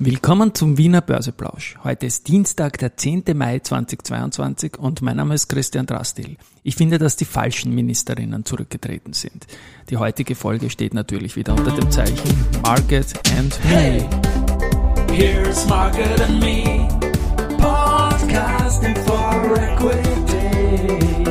Willkommen zum Wiener Börseplausch. Heute ist Dienstag, der 10. Mai 2022 und mein Name ist Christian Drastil. Ich finde, dass die falschen Ministerinnen zurückgetreten sind. Die heutige Folge steht natürlich wieder unter dem Zeichen Market and Me. Hey, here's Market and Me, podcasting for equity.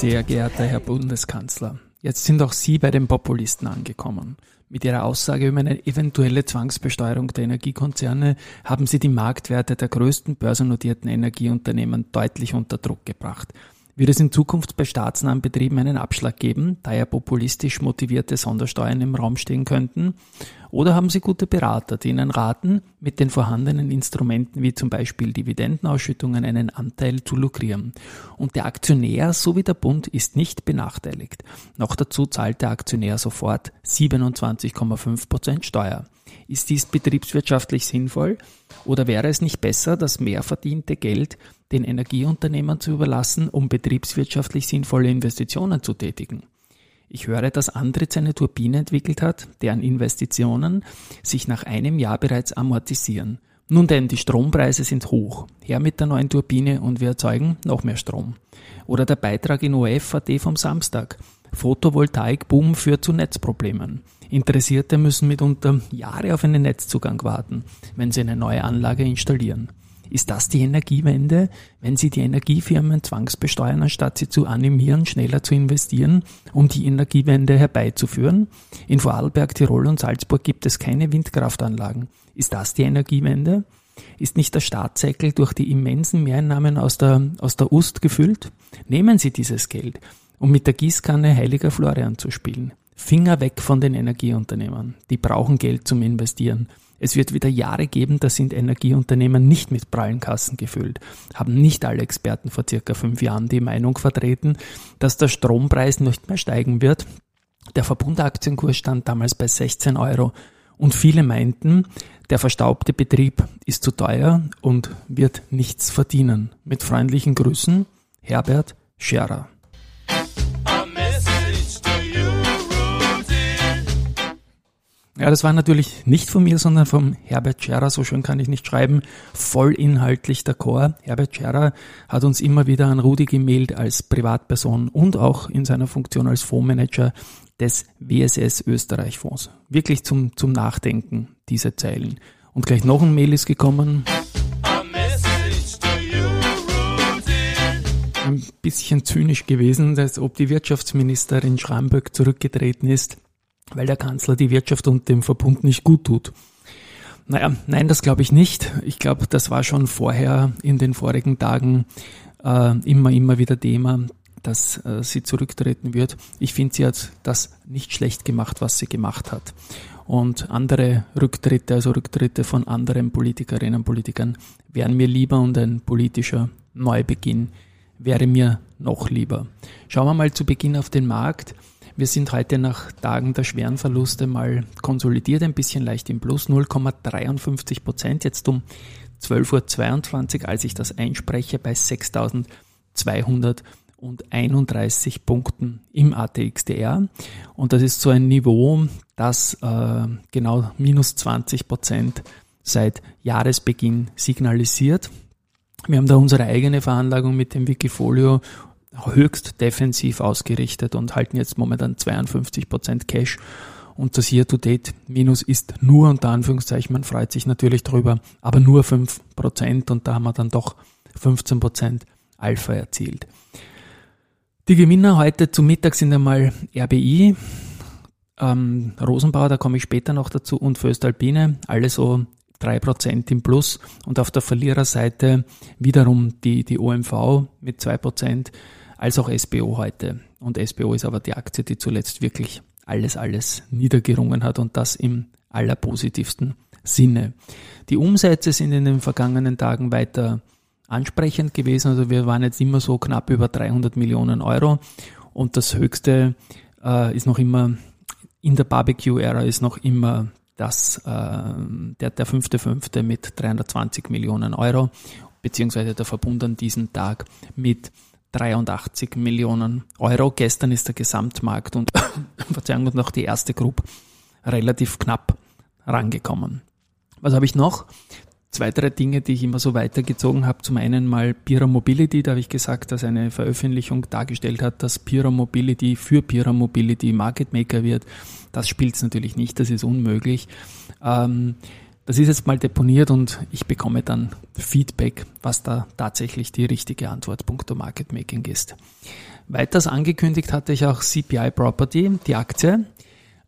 Sehr geehrter Herr Bundeskanzler, jetzt sind auch Sie bei den Populisten angekommen. Mit Ihrer Aussage über eine eventuelle Zwangsbesteuerung der Energiekonzerne haben Sie die Marktwerte der größten börsennotierten Energieunternehmen deutlich unter Druck gebracht. Wird es in Zukunft bei staatsnahen Betrieben einen Abschlag geben, da ja populistisch motivierte Sondersteuern im Raum stehen könnten? Oder haben Sie gute Berater, die Ihnen raten, mit den vorhandenen Instrumenten wie zum Beispiel Dividendenausschüttungen einen Anteil zu lukrieren? Und der Aktionär sowie der Bund ist nicht benachteiligt. Noch dazu zahlt der Aktionär sofort 27,5 Prozent Steuer. Ist dies betriebswirtschaftlich sinnvoll? Oder wäre es nicht besser, das mehr verdiente Geld den Energieunternehmern zu überlassen, um betriebswirtschaftlich sinnvolle Investitionen zu tätigen? Ich höre, dass Andritz eine Turbine entwickelt hat, deren Investitionen sich nach einem Jahr bereits amortisieren. Nun denn, die Strompreise sind hoch. Her mit der neuen Turbine und wir erzeugen noch mehr Strom. Oder der Beitrag in OF.at vom Samstag. Photovoltaik-Boom führt zu Netzproblemen. Interessierte müssen mitunter Jahre auf einen Netzzugang warten, wenn sie eine neue Anlage installieren. Ist das die Energiewende, wenn Sie die Energiefirmen zwangsbesteuern, anstatt sie zu animieren, schneller zu investieren, um die Energiewende herbeizuführen? In Vorarlberg, Tirol und Salzburg gibt es keine Windkraftanlagen. Ist das die Energiewende? Ist nicht der Staatssäckel durch die immensen Mehreinnahmen aus der, aus der Ust gefüllt? Nehmen Sie dieses Geld, um mit der Gießkanne Heiliger Florian zu spielen. Finger weg von den Energieunternehmern. Die brauchen Geld zum Investieren. Es wird wieder Jahre geben, da sind Energieunternehmen nicht mit prallen Kassen gefüllt. Haben nicht alle Experten vor circa fünf Jahren die Meinung vertreten, dass der Strompreis nicht mehr steigen wird. Der Verbundaktienkurs stand damals bei 16 Euro und viele meinten, der verstaubte Betrieb ist zu teuer und wird nichts verdienen. Mit freundlichen Grüßen, Herbert Scherer. Ja, das war natürlich nicht von mir, sondern vom Herbert Scherer, so schön kann ich nicht schreiben, vollinhaltlich der Chor. Herbert Scherer hat uns immer wieder an Rudi gemailt als Privatperson und auch in seiner Funktion als Fondsmanager des WSS Österreich Fonds. Wirklich zum, zum Nachdenken, diese Zeilen. Und gleich noch ein Mail ist gekommen, ein bisschen zynisch gewesen, als ob die Wirtschaftsministerin Schramböck zurückgetreten ist, weil der Kanzler die Wirtschaft und dem Verbund nicht gut tut. Naja, nein, das glaube ich nicht. Ich glaube, das war schon vorher in den vorigen Tagen äh, immer, immer wieder Thema, dass äh, sie zurücktreten wird. Ich finde, sie hat das nicht schlecht gemacht, was sie gemacht hat. Und andere Rücktritte, also Rücktritte von anderen Politikerinnen und Politikern, wären mir lieber und ein politischer Neubeginn wäre mir noch lieber. Schauen wir mal zu Beginn auf den Markt. Wir sind heute nach Tagen der schweren Verluste mal konsolidiert, ein bisschen leicht im Plus, 0,53 Prozent, jetzt um 12.22 Uhr, als ich das einspreche, bei 6.231 Punkten im ATXDR. Und das ist so ein Niveau, das äh, genau minus 20 Prozent seit Jahresbeginn signalisiert. Wir haben da unsere eigene Veranlagung mit dem Wikifolio höchst defensiv ausgerichtet und halten jetzt momentan 52% Cash. Und das Year-to-Date Minus ist nur unter Anführungszeichen, man freut sich natürlich drüber, aber nur 5% und da haben wir dann doch 15% Alpha erzielt. Die Gewinner heute zum Mittag sind einmal RBI, ähm, Rosenbauer, da komme ich später noch dazu, und Föstalpine, alle so 3% im Plus und auf der Verliererseite wiederum die, die OMV mit 2%, als auch SBO heute. Und SBO ist aber die Aktie, die zuletzt wirklich alles, alles niedergerungen hat und das im allerpositivsten Sinne. Die Umsätze sind in den vergangenen Tagen weiter ansprechend gewesen. Also wir waren jetzt immer so knapp über 300 Millionen Euro und das höchste äh, ist noch immer in der Barbecue-Ära ist noch immer das, äh, der, der fünfte fünfte mit 320 Millionen Euro, beziehungsweise der Verbund an diesem Tag mit 83 Millionen Euro. Gestern ist der Gesamtmarkt und, Verzeihung, und noch die erste Group relativ knapp rangekommen. Was habe ich noch? Zwei, drei Dinge, die ich immer so weitergezogen habe. Zum einen mal Pira Mobility, da habe ich gesagt, dass eine Veröffentlichung dargestellt hat, dass Pira Mobility für Pira Mobility Market Maker wird. Das spielt es natürlich nicht, das ist unmöglich. Ähm, das ist jetzt mal deponiert und ich bekomme dann Feedback, was da tatsächlich die richtige Antwort punkto Market Making ist. Weiters angekündigt hatte ich auch CPI Property, die Aktie.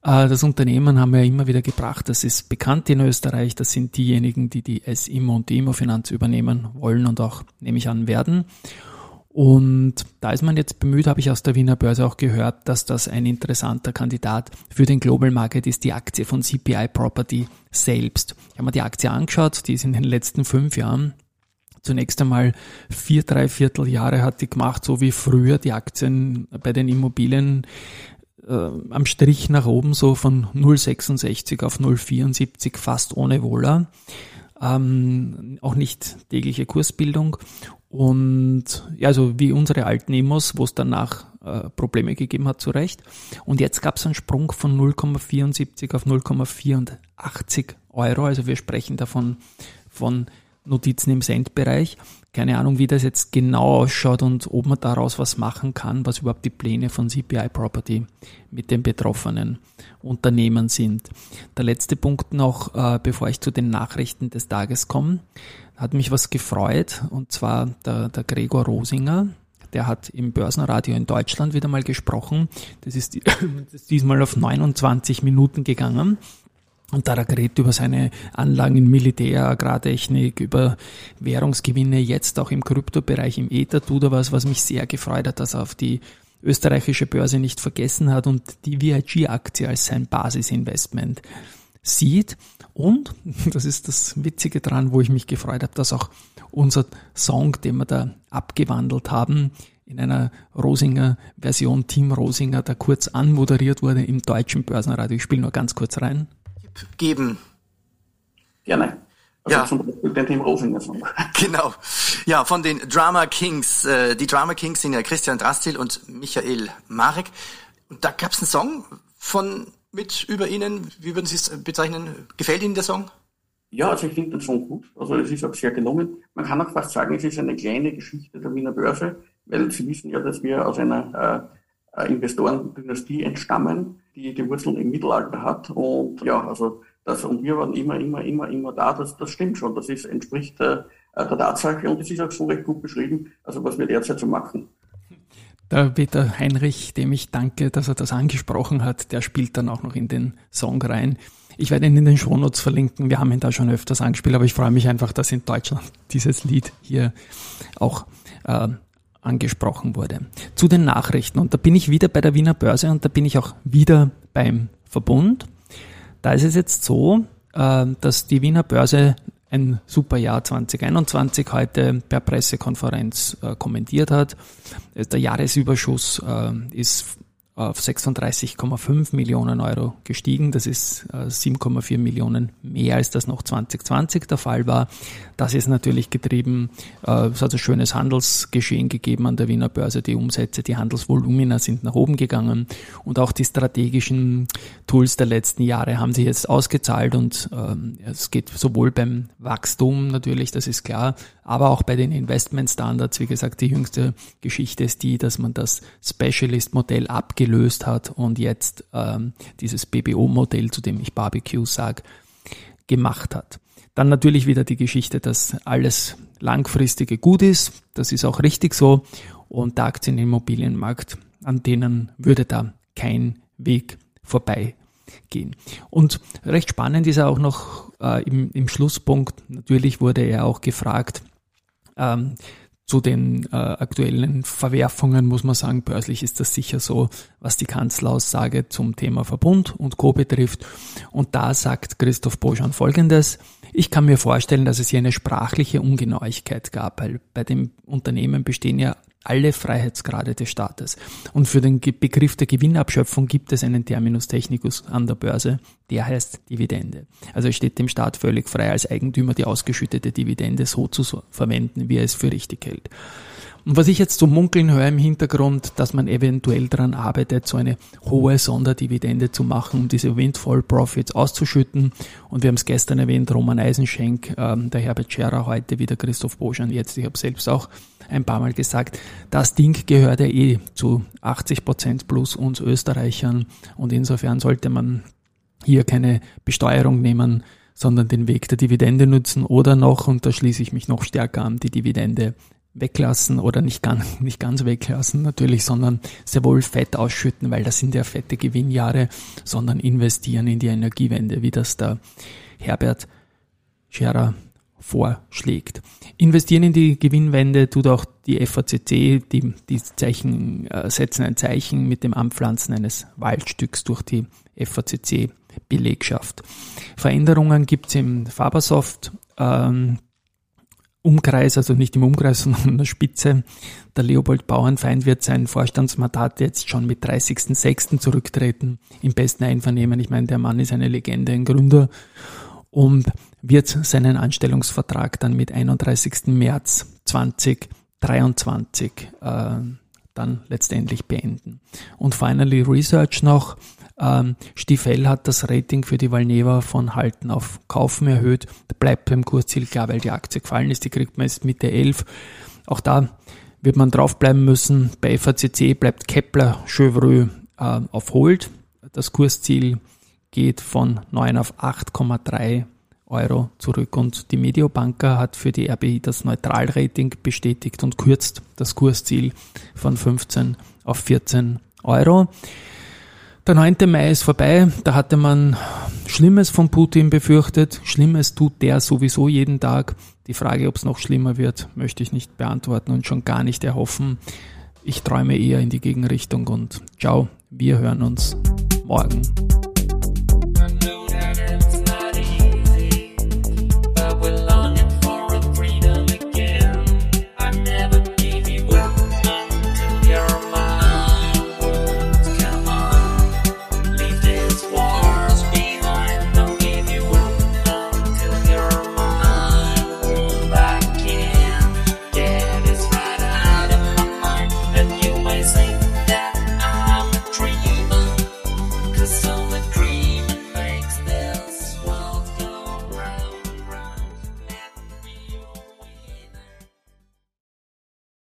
Äh, das Unternehmen haben wir immer wieder gebracht, das ist bekannt in Österreich, das sind diejenigen, die die S-Immo und die Immofinanz übernehmen wollen und auch, nehme ich an, werden. Und da ist man jetzt bemüht, habe ich aus der Wiener Börse auch gehört, dass das ein interessanter Kandidat für den Global Market ist, die Aktie von CPI Property selbst. Ich habe mir die Aktie angeschaut, die ist in den letzten fünf Jahren zunächst einmal vier, drei Vierteljahre hat die gemacht, so wie früher die Aktien bei den Immobilien äh, am Strich nach oben, so von 0,66 auf 0,74 fast ohne Wohler. Ähm, auch nicht tägliche Kursbildung. Und ja, also wie unsere alten Emos, wo es danach äh, Probleme gegeben hat, zu Recht. Und jetzt gab es einen Sprung von 0,74 auf 0,84 Euro. Also wir sprechen davon von Notizen im Centbereich. Keine Ahnung, wie das jetzt genau ausschaut und ob man daraus was machen kann, was überhaupt die Pläne von CPI Property mit den betroffenen Unternehmen sind. Der letzte Punkt noch, äh, bevor ich zu den Nachrichten des Tages komme, hat mich was gefreut und zwar der, der Gregor Rosinger, der hat im Börsenradio in Deutschland wieder mal gesprochen. Das ist, das ist diesmal auf 29 Minuten gegangen. Und da er geredet über seine Anlagen in Militär, Agrartechnik, über Währungsgewinne, jetzt auch im Kryptobereich, im Ether tut er was, was mich sehr gefreut hat, dass er auf die österreichische Börse nicht vergessen hat und die VIG-Aktie als sein Basisinvestment sieht. Und, das ist das Witzige dran, wo ich mich gefreut habe, dass auch unser Song, den wir da abgewandelt haben, in einer Rosinger Version, Team Rosinger, da kurz anmoderiert wurde im deutschen Börsenradio. Ich spiele nur ganz kurz rein geben? Gerne. Also ja. zum Beispiel Tim Rosinger Song. Genau. Ja, von den Drama Kings. Äh, die Drama Kings sind ja Christian Drastil und Michael Marek. Und da gab es einen Song von mit über Ihnen. Wie würden Sie es bezeichnen? Gefällt Ihnen der Song? Ja, also ich finde den Song gut. Also es ist auch sehr gelungen. Man kann auch fast sagen, es ist eine kleine Geschichte der Wiener Börse, weil Sie wissen ja, dass wir aus einer äh, Investorendynastie entstammen die die Wurzeln im Mittelalter hat. Und ja, also das, und wir waren immer, immer, immer, immer da, das, das stimmt schon. Das ist, entspricht äh, der Tatsache und es ist auch so recht gut beschrieben, also was wir derzeit so machen. Der Peter Heinrich, dem ich danke, dass er das angesprochen hat, der spielt dann auch noch in den Song rein. Ich werde ihn in den Shownotes verlinken. Wir haben ihn da schon öfters angespielt, aber ich freue mich einfach, dass in Deutschland dieses Lied hier auch äh, angesprochen wurde. Zu den Nachrichten. Und da bin ich wieder bei der Wiener Börse und da bin ich auch wieder beim Verbund. Da ist es jetzt so, äh, dass die Wiener Börse ein super Jahr 2021 heute per Pressekonferenz äh, kommentiert hat. Der Jahresüberschuss äh, ist auf 36,5 Millionen Euro gestiegen. Das ist 7,4 Millionen mehr als das noch 2020 der Fall war. Das ist natürlich getrieben, äh, es hat ein schönes Handelsgeschehen gegeben an der Wiener Börse. Die Umsätze, die Handelsvolumina sind nach oben gegangen und auch die strategischen Tools der letzten Jahre haben sich jetzt ausgezahlt und ähm, es geht sowohl beim Wachstum natürlich, das ist klar, aber auch bei den Investment Standards. Wie gesagt, die jüngste Geschichte ist die, dass man das Specialist-Modell abgelöst hat und jetzt ähm, dieses BBO-Modell, zu dem ich Barbecue sage, gemacht hat. Dann natürlich wieder die Geschichte, dass alles langfristige gut ist. Das ist auch richtig so. Und der Aktienimmobilienmarkt, an denen würde da kein Weg vorbei gehen. Und recht spannend ist auch noch äh, im, im Schlusspunkt, natürlich wurde er auch gefragt, ähm, zu den äh, aktuellen Verwerfungen muss man sagen, börslich ist das sicher so, was die Kanzleraussage zum Thema Verbund und Co. betrifft. Und da sagt Christoph Boschan Folgendes. Ich kann mir vorstellen, dass es hier eine sprachliche Ungenauigkeit gab, weil bei dem Unternehmen bestehen ja alle Freiheitsgrade des Staates. Und für den Begriff der Gewinnabschöpfung gibt es einen Terminus technicus an der Börse, der heißt Dividende. Also es steht dem Staat völlig frei, als Eigentümer die ausgeschüttete Dividende so zu verwenden, wie er es für richtig hält. Und was ich jetzt so munkeln höre im Hintergrund, dass man eventuell daran arbeitet, so eine hohe Sonderdividende zu machen, um diese Windfall Profits auszuschütten. Und wir haben es gestern erwähnt, Roman Eisenschenk, ähm, der Herbert Scherer, heute wieder Christoph Boschan, jetzt, ich habe selbst auch ein paar Mal gesagt, das Ding gehört ja eh zu 80 Prozent plus uns Österreichern. Und insofern sollte man hier keine Besteuerung nehmen, sondern den Weg der Dividende nutzen oder noch, und da schließe ich mich noch stärker an, die Dividende weglassen oder nicht ganz, nicht ganz weglassen natürlich, sondern sehr wohl fett ausschütten, weil das sind ja fette Gewinnjahre, sondern investieren in die Energiewende, wie das der Herbert Scherer vorschlägt. Investieren in die Gewinnwende tut auch die FACC, die, die Zeichen, äh, setzen ein Zeichen mit dem Anpflanzen eines Waldstücks durch die FACC-Belegschaft. Veränderungen gibt es im Fabersoft. Ähm, Umkreis, also nicht im Umkreis, sondern an der Spitze. Der Leopold Bauernfeind wird sein Vorstandsmandat jetzt schon mit 30.06. zurücktreten, im besten Einvernehmen. Ich meine, der Mann ist eine Legende, ein Gründer und wird seinen Anstellungsvertrag dann mit 31. März 2023 äh, dann letztendlich beenden. Und finally Research noch. Ähm, Stiefel hat das Rating für die Valneva von Halten auf Kaufen erhöht. Da bleibt beim Kursziel klar, weil die Aktie gefallen ist. Die kriegt man jetzt Mitte 11. Auch da wird man draufbleiben müssen. Bei FACC bleibt Kepler Chevreux äh, auf Hold. Das Kursziel geht von 9 auf 8,3 Euro zurück und die Mediobanker hat für die RBI das Neutralrating bestätigt und kürzt das Kursziel von 15 auf 14 Euro. Der 9. Mai ist vorbei, da hatte man Schlimmes von Putin befürchtet. Schlimmes tut der sowieso jeden Tag. Die Frage, ob es noch schlimmer wird, möchte ich nicht beantworten und schon gar nicht erhoffen. Ich träume eher in die Gegenrichtung und ciao, wir hören uns morgen.